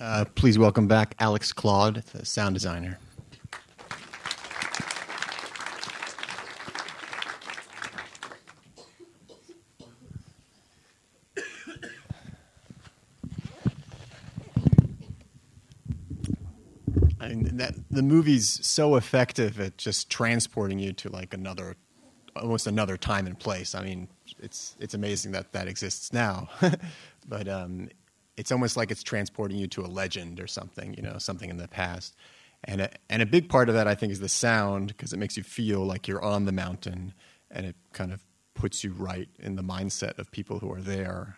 Uh, please welcome back Alex Claude, the sound designer. I mean, that the movie's so effective at just transporting you to like another, almost another time and place. I mean, it's it's amazing that that exists now, but um, it's almost like it's transporting you to a legend or something, you know, something in the past. And a, and a big part of that, I think, is the sound because it makes you feel like you're on the mountain, and it kind of puts you right in the mindset of people who are there,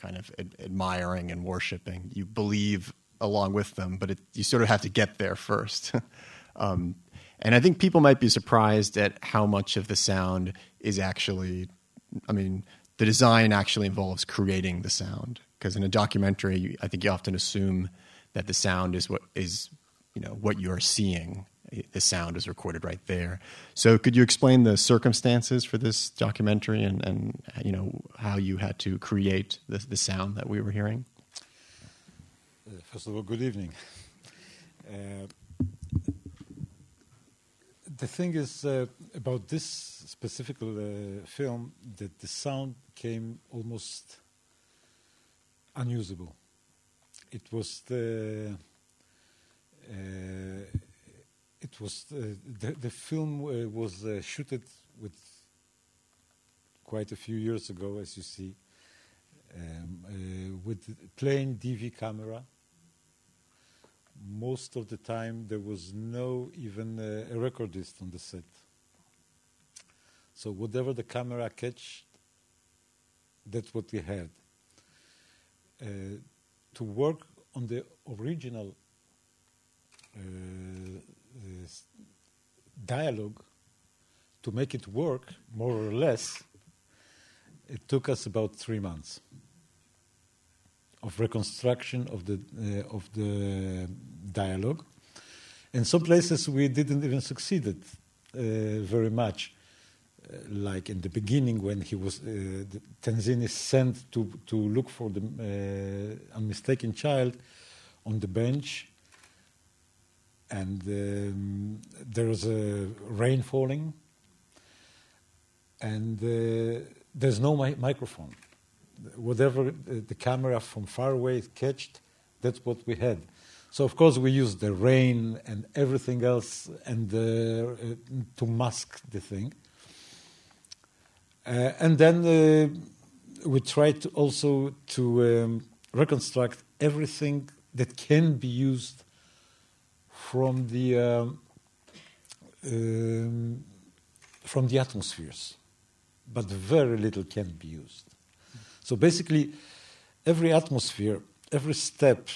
kind of ad- admiring and worshiping. You believe along with them, but it, you sort of have to get there first. um, and I think people might be surprised at how much of the sound is actually, I mean, the design actually involves creating the sound. Because in a documentary, I think you often assume that the sound is what is, you know, what you're seeing. The sound is recorded right there. So, could you explain the circumstances for this documentary and, and you know how you had to create the, the sound that we were hearing? First of all, good evening. Uh, the thing is uh, about this specific uh, film that the sound came almost unusable. It was the uh, it was the, the, the film uh, was uh, shooted with quite a few years ago, as you see, um, uh, with plain DV camera. Most of the time, there was no even uh, a recordist on the set. So whatever the camera catch, that's what we had. Uh, to work on the original uh, uh, dialogue, to make it work more or less, it took us about three months of reconstruction of the uh, of the dialogue. In some places, we didn't even succeeded uh, very much. Uh, like in the beginning, when he was uh, Tenzin is sent to to look for the uh, unmistaken child on the bench, and um, there was a rain falling, and uh, there's no mi- microphone whatever the camera from far away catched, that's what we had. So of course we used the rain and everything else and uh, uh, to mask the thing. Uh, and then uh, we tried to also to um, reconstruct everything that can be used from the um, um, from the atmospheres, but very little can be used. So basically, every atmosphere, every step,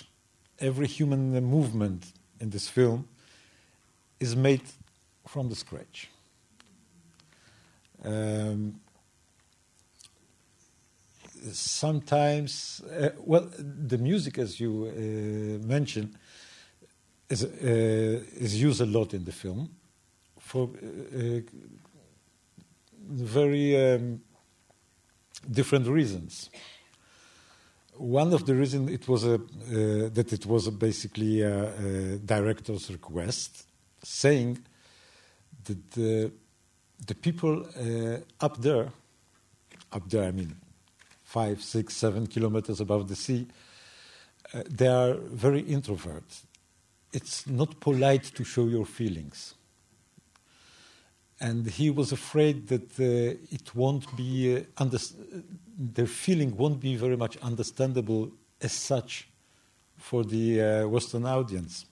every human movement in this film is made from the scratch. Um, sometimes, uh, well, the music, as you uh, mentioned, is, uh, is used a lot in the film for uh, very um, different reasons. One of the reasons it was a, uh, that it was basically a, a, director's request, saying that the, the people uh, up there, up there, I mean, five, six, seven kilometers above the sea, uh, they are very introvert. It's not polite to show your feelings and he was afraid that uh, it won't be uh, under- their feeling won't be very much understandable as such for the uh, Western audience.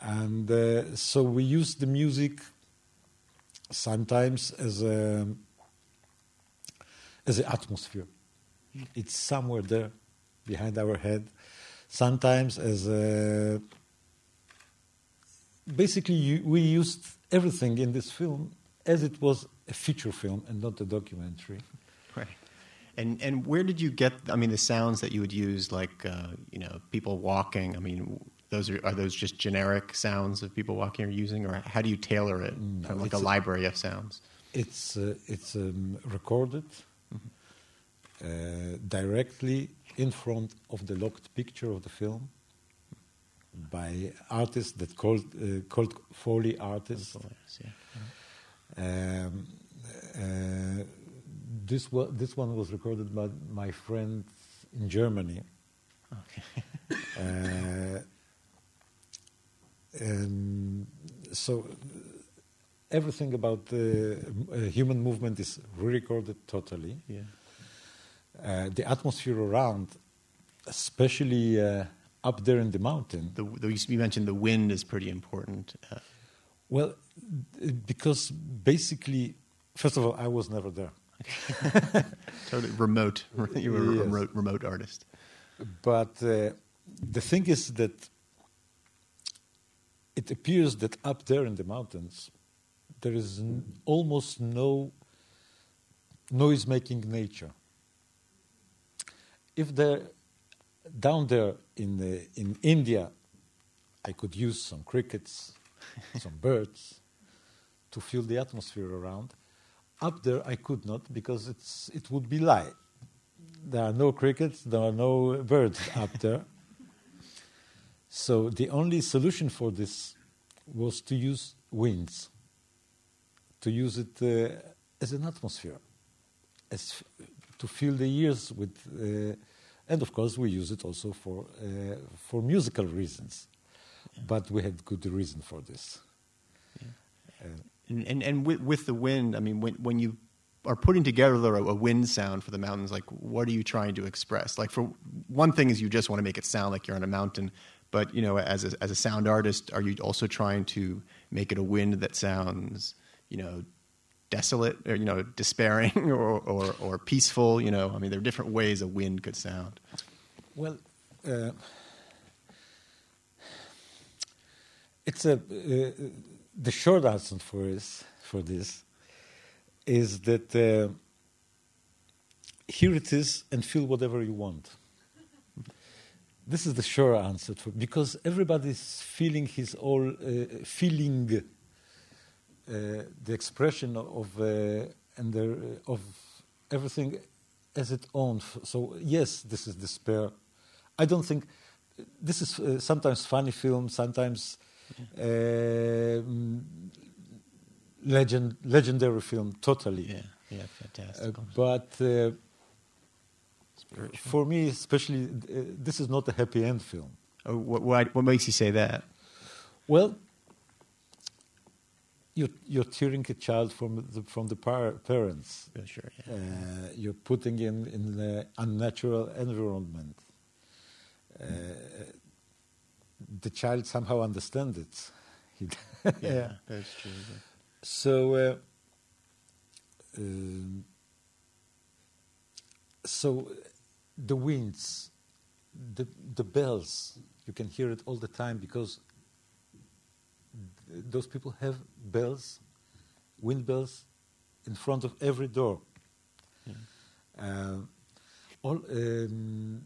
And uh, so we use the music sometimes as a as an atmosphere. It's somewhere there, behind our head. Sometimes as a basically you, we used everything in this film as it was a feature film and not a documentary. Right. And and where did you get? I mean, the sounds that you would use, like uh, you know, people walking. I mean, those are are those just generic sounds of people walking or using, or how do you tailor it? No, like a library of sounds. It's uh, it's um, recorded. Uh, directly in front of the locked picture of the film by artists that called uh, called Foley artists. Yeah. Um, uh, this wa- this one was recorded by my friend in Germany. Okay. Uh, and so everything about the uh, human movement is re-recorded totally. yeah. Uh, the atmosphere around, especially uh, up there in the mountain. The, the, you mentioned the wind is pretty important. Uh, Well, because basically, first of all, I was never there. totally remote. You were a Yes. remote, remote artist. But uh, the thing is that it appears that up there in the mountains, there is n- almost no noise making nature. If there, down there in, the, in India, I could use some crickets, some birds to feel the atmosphere around. Up there, I could not because it's, it would be lie. There are no crickets, there are no birds up there. So the only solution for this was to use winds, to use it uh, as an atmosphere, as to fill the ears with, uh, and of course we use it also for uh, for musical reasons. But we had good reason for this. Uh, And, and, and with, with the wind, I mean, when, when you are putting together a, a wind sound for the mountains, like what are you trying to express? Like for one thing is you just want to make it sound like you're on a mountain, but you know, as a, as a sound artist, are you also trying to make it a wind that sounds, you know, desolate or you know, despairing or, or, or peaceful? You know, I mean, there are different ways a wind could sound. Well, uh, it's a uh, the short answer for this for this is that uh, here it is and feel whatever you want. This is the sure answer for because everybody's feeling his all uh, feeling the expression of uh, and the, of everything as its own. So yes, this is despair. I don't think this is uh, sometimes funny film, sometimes um, legend legendary film. Totally, Yeah, yeah, Uh, fantastic. but. Uh, Spiritual. for me, especially, uh, this is not a happy end film. Oh, what, what, what makes you say that? Well, you're, you're tearing a child from the, from the par- parents. Yeah, sure. Yeah. Uh, you're putting in in an unnatural environment. Uh, the child somehow understands it. Yeah, that's true. yeah. So, uh, um, so the winds, the the bells, you can hear it all the time because those people have bells, wind bells, in front of every door. Uh, all um,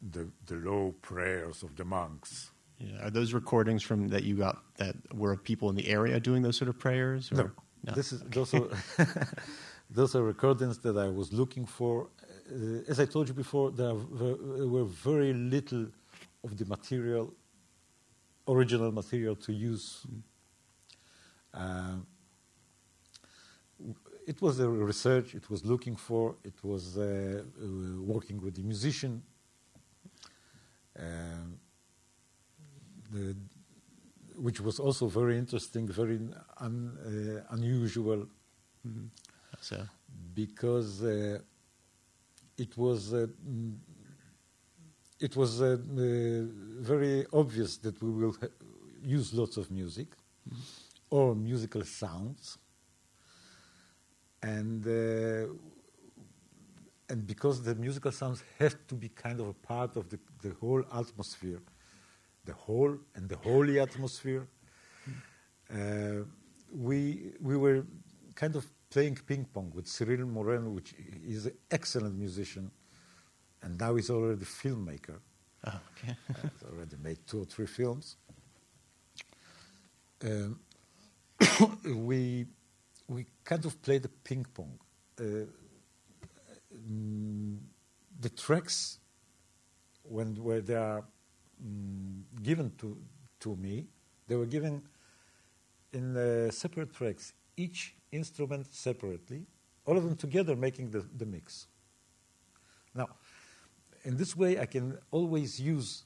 the the low prayers of the monks. Yeah. Are those recordings from that you got that were of people in the area doing those sort of prayers? Or? No, this is those are those are recordings that I was looking for. Uh, as I told you before, there were very little of the material, original material to use. Uh, it was a research. It was looking for. It was uh, uh, working with the musician. Um, the, which was also very interesting, very un, uh, unusual, So because uh, it was uh, mm, it was uh, uh, very obvious that we will use lots of music or musical sounds, and uh, and because the musical sounds have to be kind of a part of the, the whole atmosphere, the whole and the holy atmosphere. Uh, we we were kind of playing ping pong with Cyril Morin, which is an excellent musician, and now he's already a filmmaker. oh, okay. Uh, he's already made two or three films. Um, we we kind of played a ping pong. Uh, mm, the tracks when where they are mm, given to to me, they were given in uh, separate tracks, each instrument separately, all of them together making the, the mix. Now, in this way, I can always use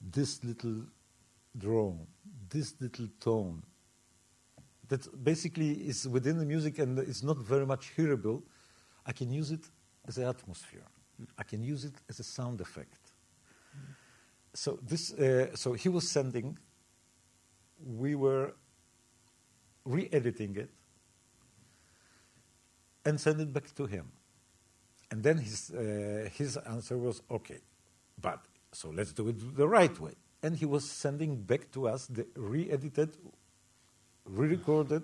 this little drone, this little tone, that basically is within the music and is not very much hearable. I can use it as an atmosphere. I can use it as a sound effect. So this, uh, so he was sending. We were re-editing it and send it back to him. And then his, uh, his answer was, okay, but so let's do it the right way. And he was sending back to us the re edited, re recorded,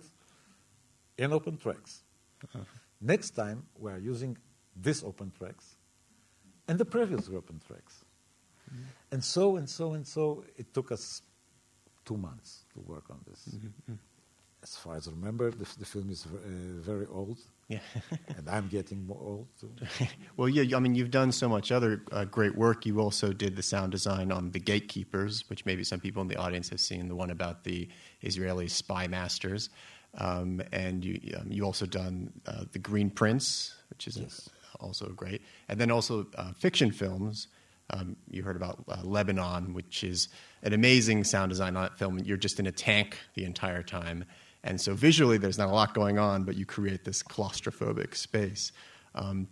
and open tracks. Uh-huh. Next time, we are using this open tracks and the previous open tracks. Mm-hmm. And so and so and so, it took us two months to work on this. Mm-hmm. As far as I remember, the, the film is uh, very old. Yeah. and I'm getting more old too. well, yeah, I mean, you've done so much other uh, great work. You also did the sound design on The Gatekeepers, which maybe some people in the audience have seen, the one about the Israeli spy masters. Um, and you, um, you also done uh, The Green Prince, which is yes. also great. And then also uh, fiction films. Um, you heard about uh, Lebanon, which is an amazing sound design on that film. You're just in a tank the entire time and so visually, there's not a lot going on, but you create this claustrophobic space. Um,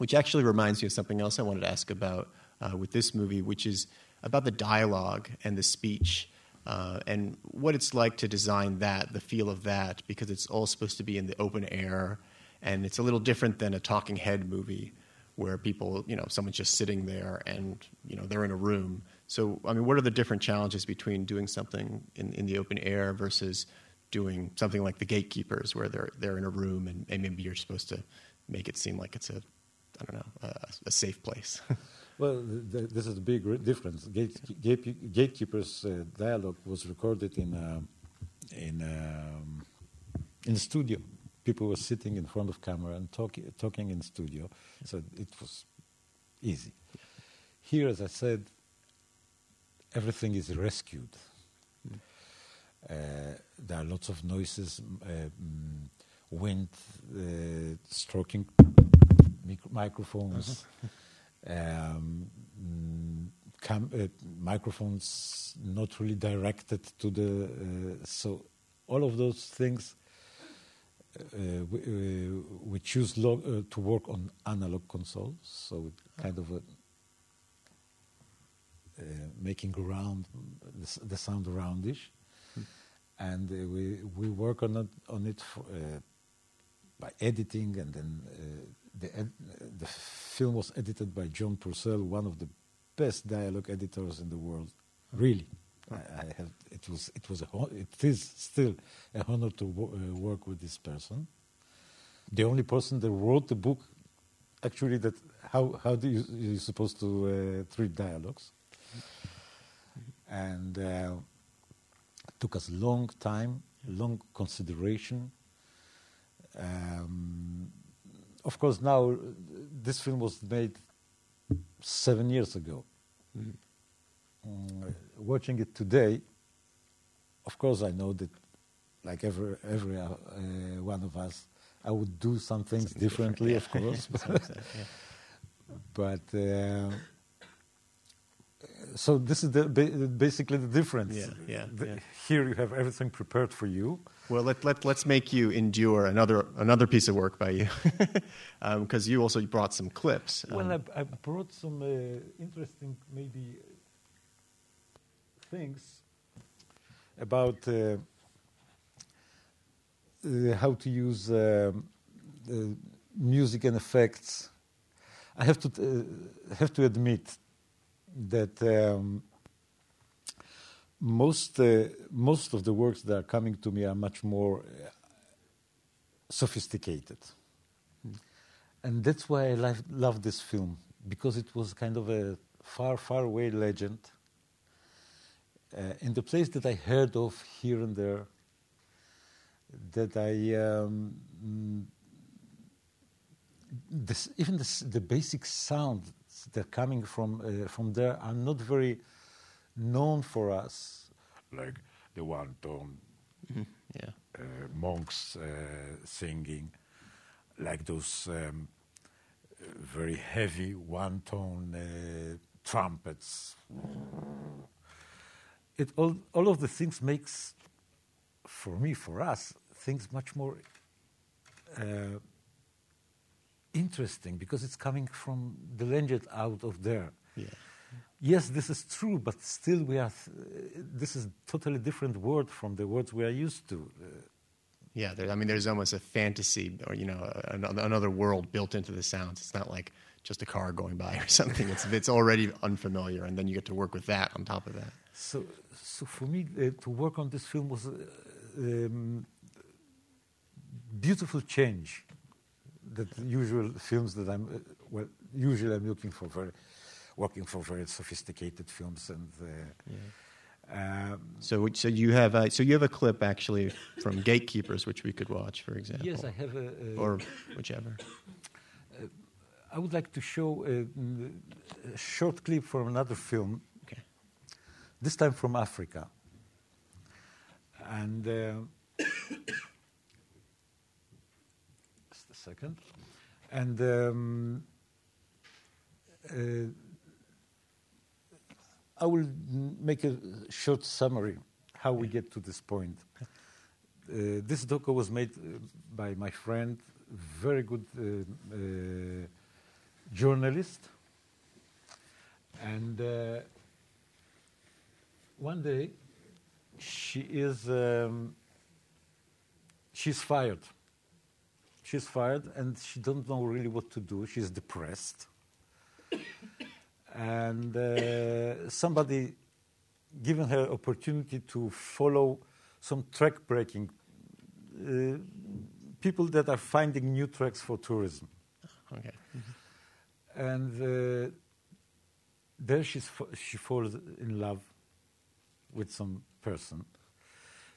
which actually reminds me of something else I wanted to ask about uh, with this movie, which is about the dialogue and the speech. Uh, and what it's like to design that, the feel of that, because it's all supposed to be in the open air, and it's a little different than a talking head movie where people, you know, someone's just sitting there and you know they're in a room. So, I mean, what are the different challenges between doing something in, in the open air versus doing something like the gatekeepers where they're they're in a room and, and maybe you're supposed to make it seem like it's a I don't know a, a safe place. well, this is a big difference. Gate, gate, gatekeepers uh, dialogue was recorded in uh, in um, in the studio. People were sitting in front of camera and talking talking in studio, so it was easy. Here, as I said, everything is rescued. Uh, there are lots of noises, uh, wind uh, stroking microphones, uh-huh. um, mm, cam- uh, microphones not really directed to the. Uh, so all of those things. We, we, choose to work on analog consoles, so kind of a, making around the, the sound roundish and uh, we we work on it on it for, uh, by editing, and then uh, the ed- the film was edited by John Purcell, one of the best dialogue editors in the world. Really, I, I have it was it was a it is still a honor to wo- uh, work with this person. The only person that wrote the book, actually, that how how do you you supposed to uh, treat dialogues, and uh, took us long time, long consideration. Um, of course, now this film was made seven years ago. Mm. Um, watching it today, of course, I know that, like every every uh, one of us, I would do some things differently, of course. but uh, so this is the, basically the difference. Yeah, yeah, the, yeah, Here you have everything prepared for you. Well, let, let, let's make you endure another, another piece of work by you, because um, you also brought some clips. Well, um, I, I, brought some uh, interesting, maybe, things about uh, uh, how to use um, music and effects. I have to, uh, have to admit that um, most uh, most of the works that are coming to me are much more uh, sophisticated, mm. and that's why I love, love this film because it was kind of a far far away legend uh, in the place that I heard of here and there. That I um, this, even this, the basic sounds that are coming from uh, from there are not very known for us, like the one tone Yeah. uh, monks uh, singing, like those um, uh, very heavy one tone uh, trumpets. It all, all of the things makes, for me, for us, things much more uh, interesting because it's coming from the language out of there. Yeah. Yes, this is true, but still we are. Th- this is totally different word from the words we are used to. Uh, Yeah, there, I mean, there's almost a fantasy or you know another, another world built into the sounds. It's not like just a car going by or something. It's it's already unfamiliar, and then you get to work with that on top of that. So, so for me, uh, to work on this film was a um, beautiful change. That usual films that I'm uh, well, usually I'm looking for very, working for very sophisticated films, and uh, um, So so you have uh, so you have a clip actually from Gatekeepers, which we could watch, for example. yes, I have a, a or whichever. I would like to show a, a short clip from another film, Okay. this time from Africa. And uh, just a second. And um, uh, I will make a short summary how we get to this point. Uh, this doco was made uh, by my friend, very good uh, uh, journalist. And uh, one day, she is um, she's fired. She's fired, and she don't know really what to do. She's depressed, and uh, somebody given her opportunity to follow some track breaking uh, people that are finding new tracks for tourism Okay. and uh, there she's she falls in love with some person.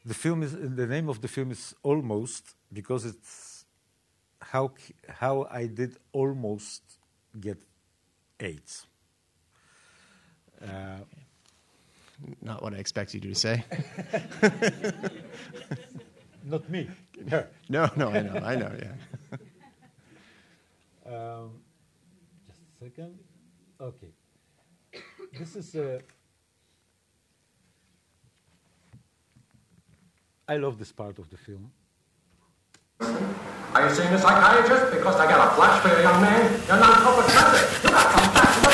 The film is the name of the film is almost because it's how how I did almost get AIDS. Uh, Not what I expected you to say. not me, her. No, no, I know, I know. Yeah. Um, just a second. Okay. This is a. I love this part of the film. Are you seeing a psychiatrist? Because I got a flash for you, young man. You're not subject. You got come back to the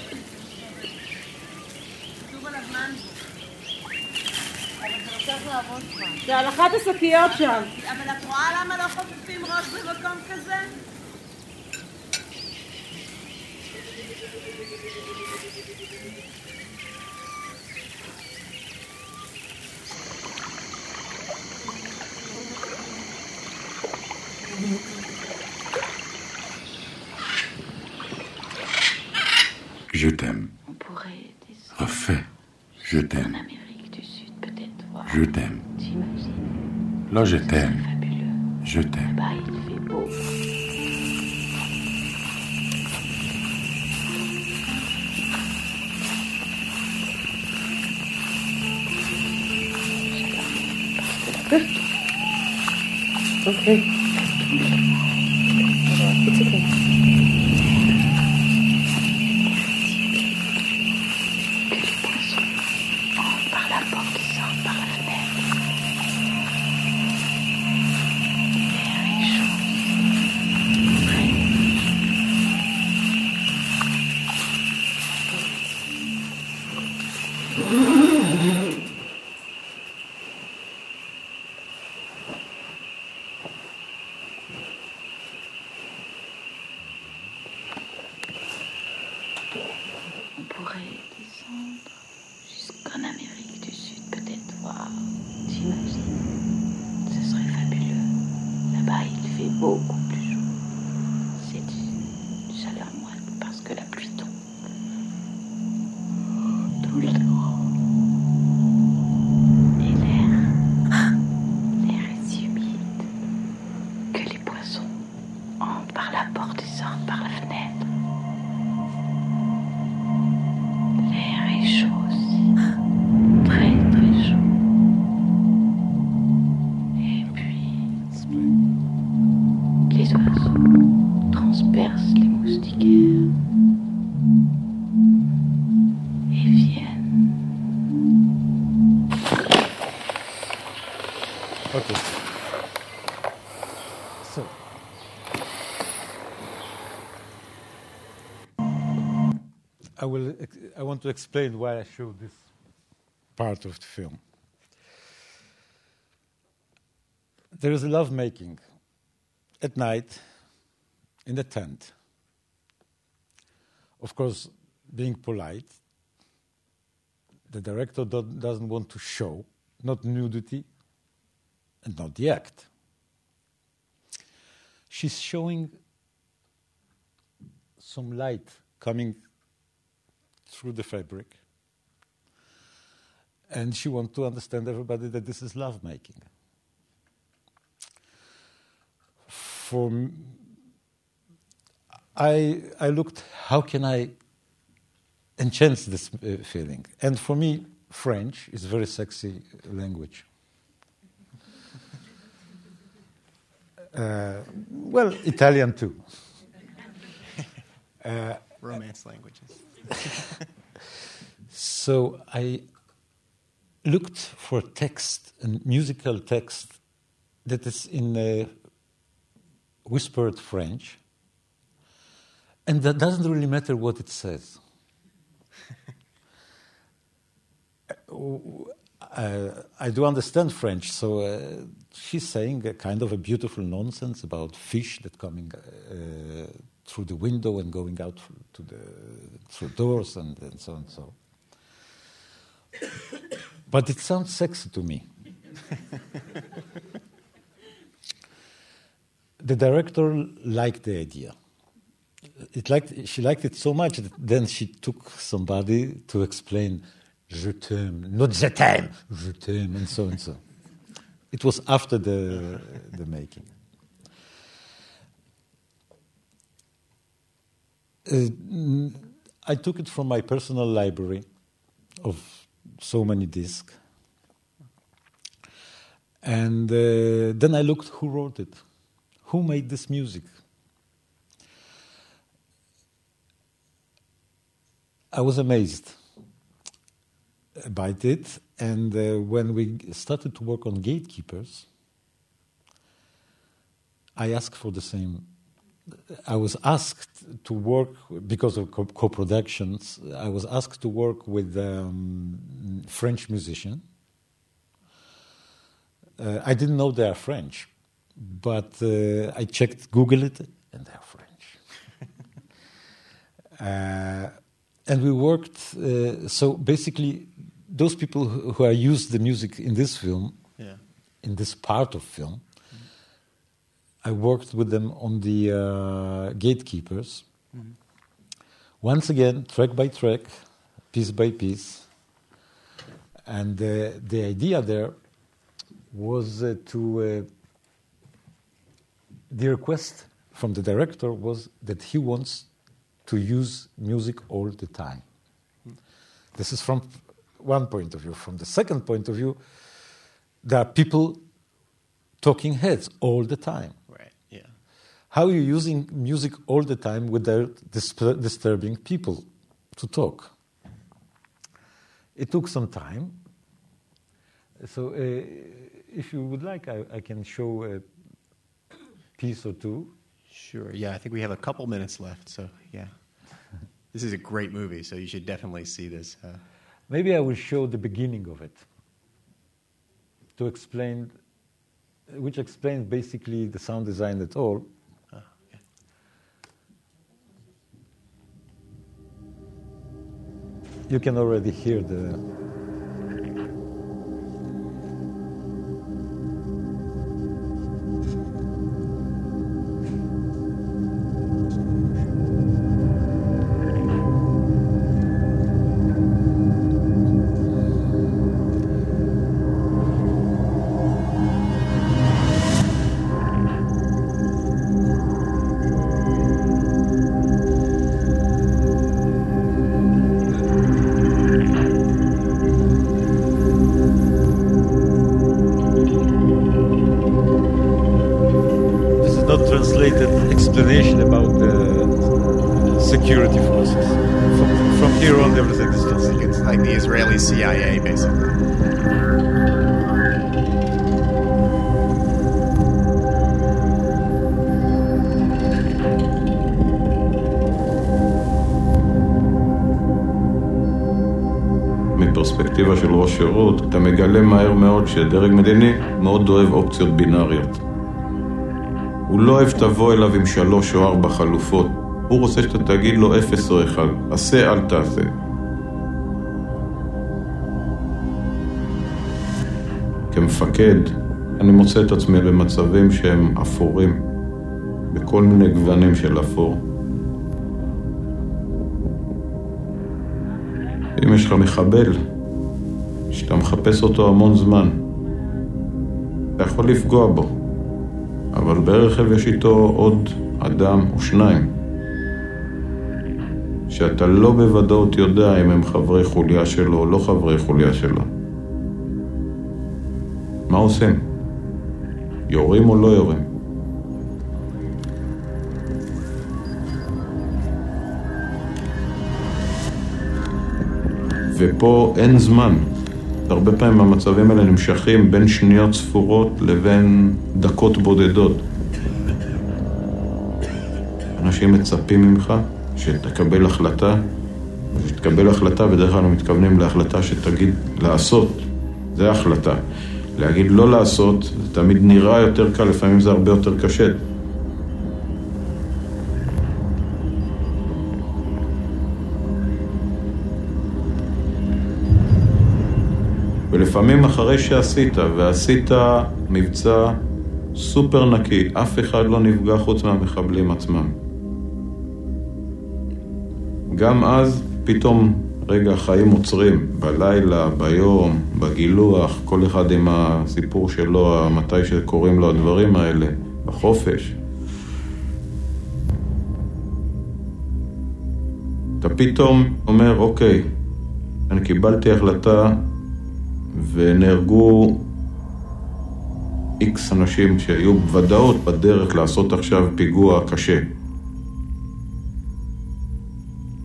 זה על אחת השקיות שם. אבל את רואה למה לא חופפים ראש במקום כזה? Je t'aime. On pourrait descendre Refait. Je en t'aime. Je t'aime. T'imagines Là, je Ce t'aime. serait fabuleux. Je t'aime. Là-bas, On pourrait descendre jusqu'en Amérique du Sud, peut-être voir. T'imagines Ce serait fabuleux. Là-bas, il fait beaucoup explain why I show this part of the film. There is love making at night in the tent. Of course, being polite, the director do- doesn't want to show not nudity and not the act. She's showing some light coming through the fabric. And she wants to understand everybody that this is lovemaking. For m- I, I looked, how can I enhance this uh, feeling? And for me, French is a very sexy language. Uh, well, Italian too. Uh, Romance languages. So I looked for text, a musical text that is in whispered French, and that doesn't really matter what it says. uh, I do understand French, so uh, she's saying a kind of a beautiful nonsense about fish that coming uh, through the window and going out to the through doors and, and so and so. but it sounds sexy to me. the director liked the idea. It liked, she liked it so much that then she took somebody to explain je t'aime, not je t'aime, je t'aime, and so and so. It was after the, the making. I took it from my personal library of so many discs. And uh, then I looked who wrote it, who made this music. I was amazed by it. And uh, when we started to work on Gatekeepers, I asked for the same. I was asked to work because of co productions. I was asked to work with um, French musician. Uh, I didn't know they are French, but uh, I checked, Google it, and they are French. uh, and we worked. Uh, so basically, those people who, who are used the music in this film, Yeah. in this part of film, I worked with them on the uh, gatekeepers. Once again, track by track, piece by piece. And uh, the idea there was uh, to. Uh, the request from the director was that he wants to use music all the time. This is from one point of view. From the second point of view, there are people talking heads all the time. How are you using music all the time without dis- disturbing people to talk? It took some time. So, uh, if you would like, I, I can show a piece or two. Sure. Yeah, I think we have a couple minutes left. So yeah, this is a great movie. So you should definitely see this. Uh, Maybe I will show the beginning of it to explain, which explains basically the sound design at all. You can already hear the. CIA, basically. מפרספקטיבה של ראש שירות, אתה מגלה מהר מאוד שדרג מדיני מאוד אוהב אופציות בינאריות. הוא לא אוהב שתבוא אליו עם שלוש או ארבע חלופות. הוא רוצה שאתה תגיד לו אפס או אחד. עשה, אל תעשה. כמפקד, אני מוצא את עצמי במצבים שהם אפורים, בכל מיני גוונים של אפור. אם יש לך מחבל, שאתה מחפש אותו המון זמן, אתה יכול לפגוע בו, אבל ברכב יש איתו עוד אדם או שניים, שאתה לא בוודאות יודע אם הם חברי חוליה שלו או לא חברי חוליה שלו. מה עושים? יורים או לא יורים? ופה אין זמן. הרבה פעמים המצבים האלה נמשכים בין שניות ספורות לבין דקות בודדות. אנשים מצפים ממך שתקבל החלטה, וכשתקבל החלטה, בדרך כלל מתכוונים להחלטה שתגיד לעשות, זה ההחלטה. להגיד לא לעשות, זה תמיד נראה יותר קל, לפעמים זה הרבה יותר קשה. ולפעמים אחרי שעשית, ועשית מבצע סופר נקי, אף אחד לא נפגע חוץ מהמחבלים עצמם. גם אז פתאום רגע החיים עוצרים, בלילה, ביום, בגילוח, כל אחד עם הסיפור שלו, מתי שקורים לו הדברים האלה, בחופש. אתה פתאום אומר, אוקיי, אני קיבלתי החלטה ונהרגו איקס אנשים שהיו בוודאות בדרך לעשות עכשיו פיגוע קשה.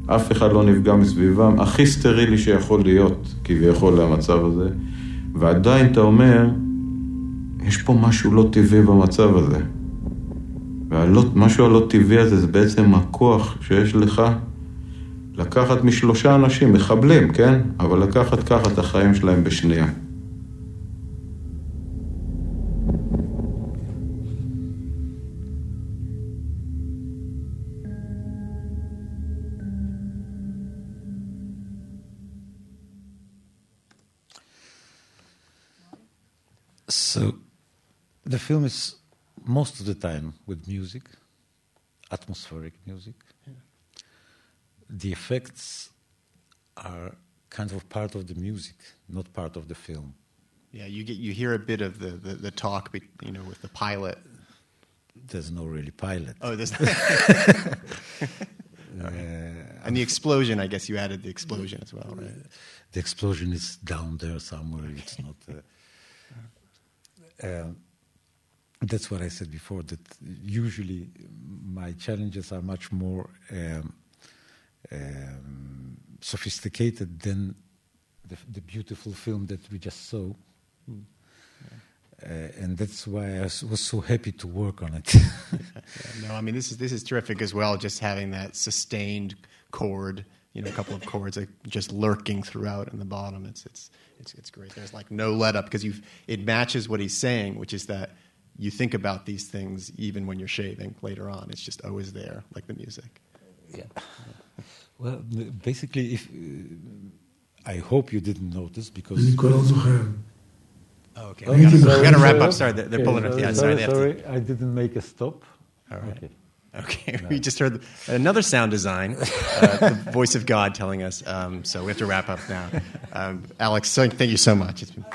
אף אחד לא נפגע מסביבם, הכי סטרילי שיכול להיות, כביכול, למצב הזה. ועדיין אתה אומר, יש פה משהו לא טבעי במצב הזה. ומשהו הלא טבעי הזה זה בעצם הכוח שיש לך לקחת משלושה אנשים, מחבלים, כן? אבל לקחת ככה את החיים שלהם בשנייה. The film is most of the time with music, atmospheric music. The effects are kind of part of the music, not part of the film. Yeah, you get you hear a bit of the, the, the talk, you know, with the pilot. There's no really pilot. Oh, there's. Uh, and the explosion, I guess you added the explosion as well, right? the explosion is down there somewhere. It's not. Uh, um, that's what I said before. That usually my challenges are much more um, um, sophisticated than the, the beautiful film that we just saw. Uh, and that's why I was, was so happy to work on it. Yeah, no, I mean this is this is terrific as well. Just having that sustained chord, you know, a couple of chords like just lurking throughout in the bottom. It's it's it's it's great. There's like no let up because you it matches what he's saying, which is that you think about these things even when you're shaving later on. It's just always there, like the music. Yeah. well, basically, if uh, I hope you didn't notice because. Oh, okay, we gotta, sorry, we gotta wrap up. Sorry, they're, pulling sorry, it. Yeah, sorry, sorry, to... I didn't make a stop. All right. Okay. Okay, no. we just heard another sound design, uh, the voice of God telling us. Um, so we have to wrap up now. Um, Alex, thank you so much. It's been.